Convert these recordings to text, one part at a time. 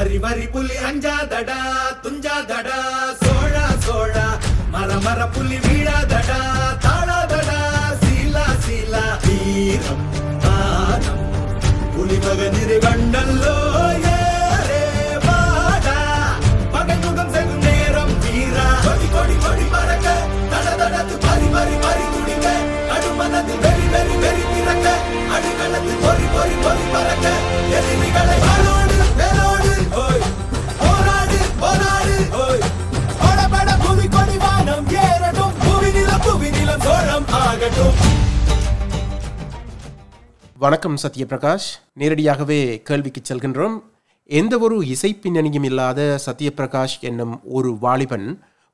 program.com.au. வரி வரி புலி அஞ்சாதடா துஞ்சாதடா சோழா சோழா மர மர புலி வீழாதடா தாழாதடா சீலா சீலா வீரம் மானம் புலி மகனிரு வணக்கம் சத்யபிரகாஷ். நேரடியாகவே கேள்விக்கு செல்கின்றோம். எந்த ஒரு இசை பின்னணியும் இல்லாத சத்யபிரகாஷ் என்னும் ஒரு வாலிபன்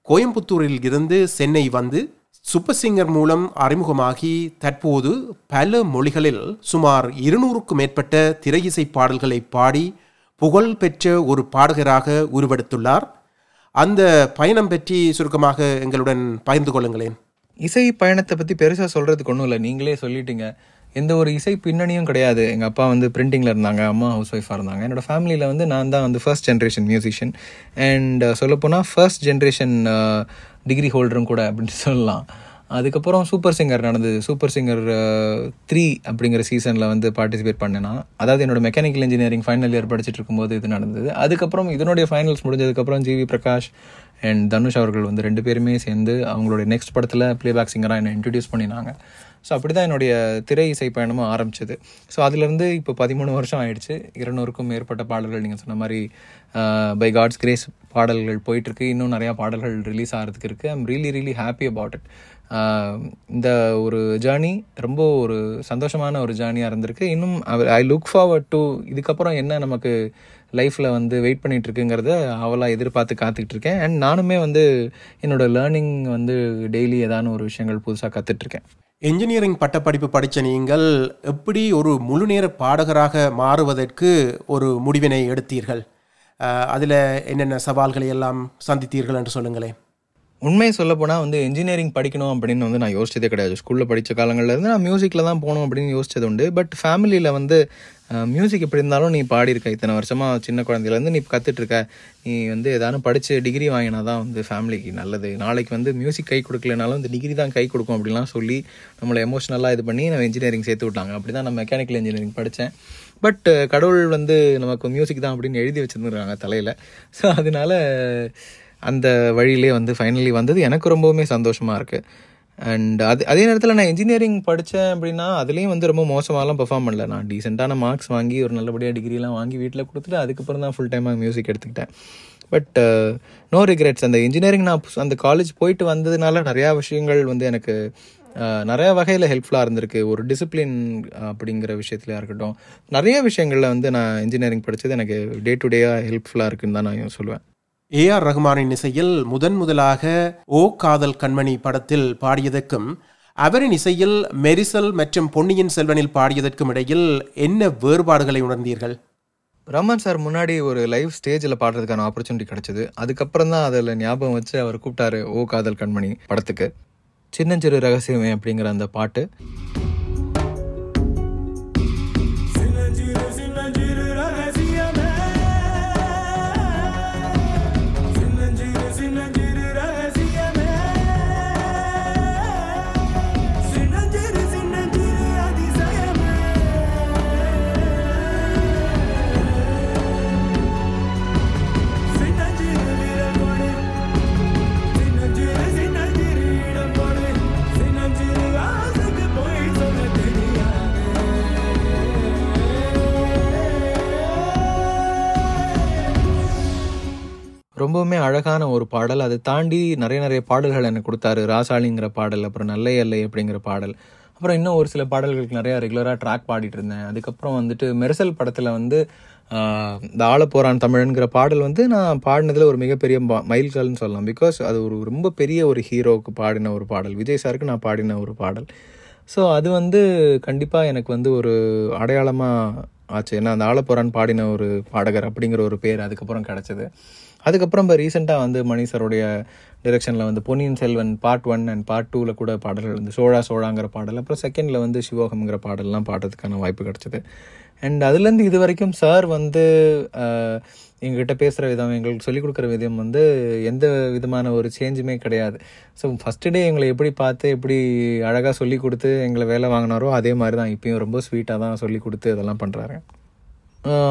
கோயம்புத்தூரில் இருந்து சென்னை வந்து சூப்பர் சிங்கர் மூலம் அறிமுகமாகி தற்போது பல மொழிகளில் சுமார் இருநூறுக்கும் மேற்பட்ட திரையிசை பாடல்களை பாடி புகழ் பெற்ற ஒரு பாடகராக உருவெடுத்துள்ளார். அந்த பயணம் பற்றி சுருக்கமாக எங்களுடன் பகிர்ந்து கொள்ளுங்களேன். இசை பயணத்தை பற்றி பெருசாக சொல்கிறதுக்கு ஒன்றும் இல்லை. நீங்களே சொல்லிட்டீங்க. எந்த ஒரு இசை பின்னணியும் கிடையாது. எங்கள் அப்பா வந்து பிரிண்டிங்கில் இருந்தாங்க அம்மா ஹவுஸ் ஒய்ஃபாக இருந்தாங்க. என்னோட ஃபேமிலியில் வந்து நான் தான் வந்து ஃபர்ஸ்ட் ஜென்ரேஷன் மியூசிஷியன் அண்ட் சொல்லப்போனால் ஃபர்ஸ்ட் ஜென்ரேஷன் டிகிரி ஹோல்டரும் கூட அப்படின்னு சொல்லலாம். அதுக்கப்புறம் சூப்பர் சிங்கர் நடந்தது. சூப்பர் சிங்கர் த்ரீ அப்படிங்கிற சீசனில் வந்து பார்ட்டிசிபேட் பண்ணேன்னா அதாவது என்னோட மெக்கானிக்கல் இன்ஜினியரிங் ஃபைனல் இயர் படிச்சுட்டு இருக்கும்போது இது நடந்தது. அதுக்கப்புறம் இதனுடைய ஃபைனல்ஸ் முடிஞ்சதுக்கப்புறம் ஜிவி பிரகாஷ் அண்ட் தனுஷ் அவர்கள் வந்து ரெண்டு பேருமே சேர்ந்து அவங்களுடைய நெக்ஸ்ட் படத்தில் ப்ளேபேக் சிங்கராக என்னை இன்ட்ரடியூஸ் பண்ணினாங்க. ஸோ அப்படி தான் என்னுடைய திரை இசை பயணமும் ஆரம்பிச்சது. ஸோ அதுலேருந்து இப்போ பதிமூணு வருஷம் ஆயிடுச்சு. இருநூறுக்கும் மேற்பட்ட பாடல்கள் நீங்கள் சொன்ன மாதிரி பை காட்ஸ் கிரேஸ் பாடல்கள் போயிட்டுருக்கு. இன்னும் நிறையா பாடல்கள் ரிலீஸ் ஆகிறதுக்கு இருக்குது I'm really really happy about it இந்த ஒரு ஜேர்னி ரொம்ப ஒரு சந்தோஷமான ஒரு ஜேர்னியாக இருந்திருக்கு. இன்னும் ஐ லுக் ஃபார்வர்ட் டு இதுக்கப்புறம் என்ன நமக்கு லைஃப்பில் வந்து வெயிட் பண்ணிட்டு இருக்குங்கிறத அவளாக எதிர்பார்த்து காத்துக்கிட்டு இருக்கேன். அண்ட் நானுமே வந்து என்னோடய லேர்னிங் வந்து டெய்லி ஏதான ஒரு விஷயங்கள் புதுசாக கற்றுட்ருக்கேன் என்ஜினியரிங் பட்டப்படிப்பு படித்த நீங்கள் எப்படி ஒரு முழுநேர பாடகராக மாறுவதற்கு ஒரு முடிவினை எடுத்தீர்கள்? அதில் என்னென்ன சவால்களை எல்லாம் சந்தித்தீர்கள் என்று சொல்லுங்களேன். உண்மையை சொல்லப்போனால் வந்து இன்ஜினியரிங் படிக்கணும் அப்படின்னு வந்து நான் யோசிச்சதே கிடையாது. ஸ்கூலில் படித்த காலங்களில் இருந்து நான் மியூசிக்கில் தான் போகணும் அப்படின்னு யோசிச்சது உண்டு. பட் ஃபேமிலியில் வந்து மியூசிக் எப்படி இருந்தாலும் நீ பாடியிருக்க. இத்தனை வருஷமாக சின்ன குழந்தையிலேருந்து நீ கற்றுட்ருக்க நீ வந்து ஏதானும் படித்து டிகிரி வாங்கினா தான் வந்து ஃபேமிலிக்கு நல்லது. நாளைக்கு வந்து மியூசிக் கை கொடுக்கலனாலும் இந்த டிகிரி தான் கை கொடுக்கும் அப்படிலாம் சொல்லி நம்மளை எமோஷ்னலாக இது பண்ணி நம்ம இன்ஜினியரிங் சேர்த்து விட்டாங்க. அப்படி தான் நான் மெக்கானிக்கல் இன்ஜினியரிங் படித்தேன் பட் கடவுள் வந்து நமக்கு மியூசிக் தான் அப்படின்னு எழுதி வச்சுருந்துருக்காங்க தலையில். ஸோ அதனால அந்த வழியிலே வந்து ஃபைனலி வந்தது. எனக்கு ரொம்பவுமே சந்தோஷமாக இருக்குது அண்ட் அது அதே நேரத்தில் நான் இன்ஜினியரிங் படித்தேன் அப்படின்னா அதுலேயும் வந்து ரொம்ப மோசமாகலாம் பெர்ஃபார்ம் பண்ணல. நான் டீசெண்டான மார்க்ஸ் வாங்கி ஒரு நல்லபடியாக டிகிரிலாம் வாங்கி வீட்டில் கொடுத்துட்டு அதுக்கப்புறம் தான் ஃபுல் டைமாக மியூசிக் எடுத்துக்கிட்டேன். பட் நோ ரிக்ரெட்ஸ் அந்த இன்ஜினியரிங் நான் அந்த காலேஜ் போயிட்டு வந்ததுனால நிறையா விஷயங்கள் வந்து எனக்கு uh, நிறைய வகையில் ஹெல்ப்ஃபுல்லாக இருந்திருக்கு. ஒரு டிசிப்ளின் அப்படிங்கிற விஷயத்துலையாக இருக்கட்டும். நிறைய விஷயங்களில் வந்து நான் இன்ஜினியரிங் படித்தது எனக்கு டே டு டேயாக ஹெல்ப்ஃபுல்லாக இருக்குன்னு தான் நான் சொல்லுவேன் ஏ ஆர் ரஹ்மானின் இசையில் முதன் முதலாக ஓ காதல் கண்மணி படத்தில் பாடியதற்கும் அவரின் இசையில் மெரிசல் மற்றும் பொன்னியின் செல்வனில் பாடியதற்கும் இடையில் என்ன வேறுபாடுகளை உணர்ந்தீர்கள்? ரமன் சார் முன்னாடி ஒரு லைவ் ஸ்டேஜில் பாடுறதுக்கான ஆப்பர்ச்சுனிட்டி கிடைச்சது. அதுக்கப்புறம் தான் அதில் ஞாபகம் வச்சு அவர் கூப்பிட்டாரு ஓ காதல் கண்மணி படத்துக்கு. சின்னஞ்சிறு ரகசியமே அப்படிங்கிற அந்த பாட்டு. ரொம்பவுமே அழகான ஒரு பாடல். அதை தாண்டி நிறைய நிறைய பாடல்கள் எனக்கு கொடுத்தாரு. ராசாளிங்கிற பாடல் அப்புறம் நல்லை அல்லை அப்படிங்கிற பாடல். அப்புறம் இன்னும் ஒரு சில பாடல்களுக்கு நிறையா ரெகுலராக ட்ராக் பாடிட்டு இருந்தேன். அதுக்கப்புறம் வந்துட்டு மெர்சல் படத்தில் வந்து இந்த ஆள போகிறான் தமிழன்கிற பாடல் வந்து நான் பாடினதில் ஒரு மிகப்பெரிய மைல்கல்னு சொல்லலாம். பிகாஸ் அது ஒரு ரொம்ப பெரிய ஒரு ஹீரோவுக்கு பாடின ஒரு பாடல். விஜய் சாருக்கு நான் பாடின ஒரு பாடல். ஸோ அது வந்து கண்டிப்பாக எனக்கு வந்து ஒரு அடையாளமாக ஆச்சு. ஏன்னா அந்த ஆலப்புறான் பாடின ஒரு பாடகர் அப்படிங்கிற ஒரு பேர் அதுக்கப்புறம் கிடச்சிது. அதுக்கப்புறம் இப்போ ரீசெண்டாக வந்து மணி சாருடைய டிரெக்ஷனில் வந்து Ponniyin Selvan part one and part டூவில் கூட பாடல்கள் வந்து சோழா சோழாங்கிற பாடல் அப்புறம் செகண்டில் வந்து சிவோகம்ங்கிற பாடல்லாம் பாடுறதுக்கான வாய்ப்பு கிடச்சிது. அண்ட் அதுலேருந்து இது வரைக்கும் சார் வந்து எங்ககிட்ட பேசுகிற விதம் எங்களுக்கு சொல்லிக் கொடுக்குற விதம் வந்து எந்த விதமான ஒரு சேஞ்சுமே கிடையாது. ஸோ ஃபஸ்ட்டு டே எங்களை எப்படி பார்த்து எப்படி அழகாக சொல்லி கொடுத்து எங்களை வேலை வாங்கினாரோ அதே மாதிரி தான் இப்பயும் ரொம்ப ஸ்வீட்டாக தான் சொல்லி கொடுத்து இதெல்லாம் பண்ணுறாரு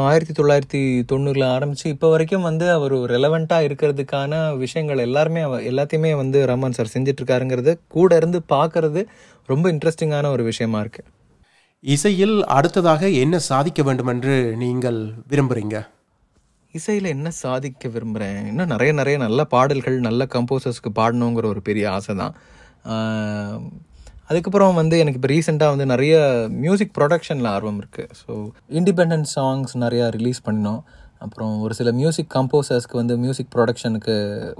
ஆயிரத்தி தொள்ளாயிரத்தி தொண்ணூறில் ஆரம்பித்து இப்போ வரைக்கும் வந்து அவர் ரெலவெண்ட்டாக இருக்கிறதுக்கான விஷயங்கள் எல்லாருமே எல்லாத்தையுமே வந்து ரமன் சார் செஞ்சிட்ருக்காருங்கிறது கூட இருந்து பார்க்குறது ரொம்ப இன்ட்ரெஸ்டிங்கான ஒரு விஷயமா இருக்குது இசையில் அடுத்ததாக என்ன சாதிக்க வேண்டும் என்று நீங்கள் விரும்புறீங்க? இசையில் என்ன சாதிக்க விரும்புகிறேன் இன்னும் நிறைய நிறைய நல்ல பாடல்கள் நல்ல கம்போசர்ஸ்க்கு பாடணுங்கிற ஒரு பெரிய ஆசை தான் அதுக்கப்புறம் வந்து எனக்கு இப்போ ரீசெண்டாக வந்து நிறைய மியூசிக் ப்ரொடக்ஷனில் ஆர்வம் இருக்குது ஸோ இண்டிபெண்ட் சாங்ஸ் நிறையா ரிலீஸ் பண்ணினோம். அப்புறம் ஒரு சில மியூசிக் கம்போசர்ஸ்க்கு வந்து மியூசிக் ப்ரொடக்ஷனுக்கு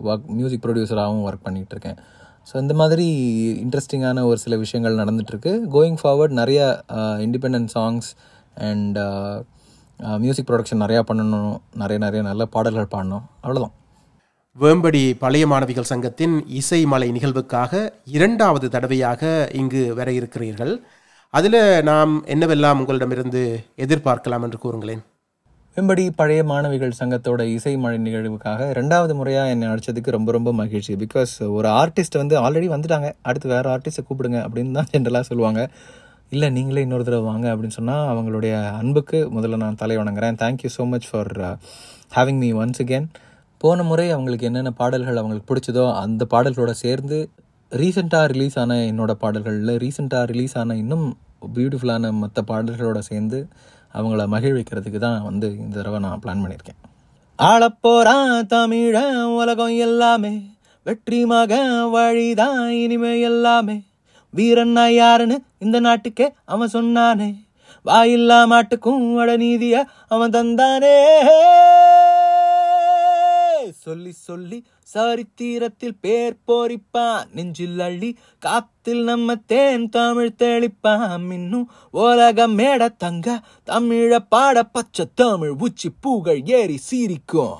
ஒர்க் மியூசிக் ப்ரொடியூசராகவும் ஒர்க் பண்ணிகிட்டு இருக்கேன். ஸோ இந்த மாதிரி இன்ட்ரெஸ்டிங்கான ஒரு சில விஷயங்கள் நடந்துகிட்ருக்கு கோயிங் ஃபார்வர்ட் நிறைய independent songs and music production நிறையா பண்ணணும். நிறைய நிறைய நல்ல பாடல்கள் பாடணும். அவ்வளோதான் வேம்படி பழைய மாணவிகள் சங்கத்தின் இசை மலை நிகழ்வுக்காக இரண்டாவது தடவையாக இங்கு வர இருக்கிறீர்கள். அதில் நாம் என்னவெல்லாம் உங்களிடமிருந்து எதிர்பார்க்கலாம் என்று கூறுங்களேன். வெம்படி பழைய மாணவிகள் சங்கத்தோட இசை மழை நிகழ்வுக்காக ரெண்டாவது முறையாக என்னை அடிச்சதுக்கு ரொம்ப ரொம்ப மகிழ்ச்சி. பிகாஸ் ஒரு ஆர்டிஸ்ட் வந்து ஆல்ரெடி வந்துட்டாங்க. அடுத்து வேறு ஆர்டிஸ்ட்டை கூப்பிடுங்க அப்படின்னு தான் ஜென்ரலாக சொல்லுவாங்க. இல்லை நீங்களே இன்னொரு தடவை வாங்க அப்படின்னு சொன்னால் அவங்களுடைய அன்புக்கு முதல்ல நான் தலை வணங்குறேன். Thank you so much for having me once again போன முறை அவங்களுக்கு என்னென்ன பாடல்கள் அவங்களுக்கு பிடிச்சதோ அந்த பாடல்களோட சேர்ந்து ரீசெண்டாக ரிலீஸ் ஆன என்னோட பாடல்களில் ரீசெண்டாக ரிலீஸ் ஆன இன்னும் பியூட்டிஃபுல்லான மற்ற பாடல்களோட சேர்ந்து அவங்கள மகிழ்விக்கிறதுக்கு தான் வந்து இந்த தடவை நான் பிளான் பண்ணியிருக்கேன். ஆளப்போறான் தமிழ உலகம் எல்லாமே வெற்றி மகன் வழிதான் இனிமே எல்லாமே. வீரன்னா யாருன்னு இந்த நாட்டுக்கே அவன் சொன்னானே வாயில்லா மாட்டுக்கும் வட நீதிய அவன் தந்தானே. சொல்லி சொல்லி சரித்திரத்தில் பேர் போரிப்பான் நெஞ்சில் அள்ளி காத்தில் நம்ம தேன் தமிழ் தெளிப்பான் இன்னும் உலக மேட தங்க தமிழ பாட பச்சை தமிழ் உச்சி பூகள் ஏறி சீரிக்கும்.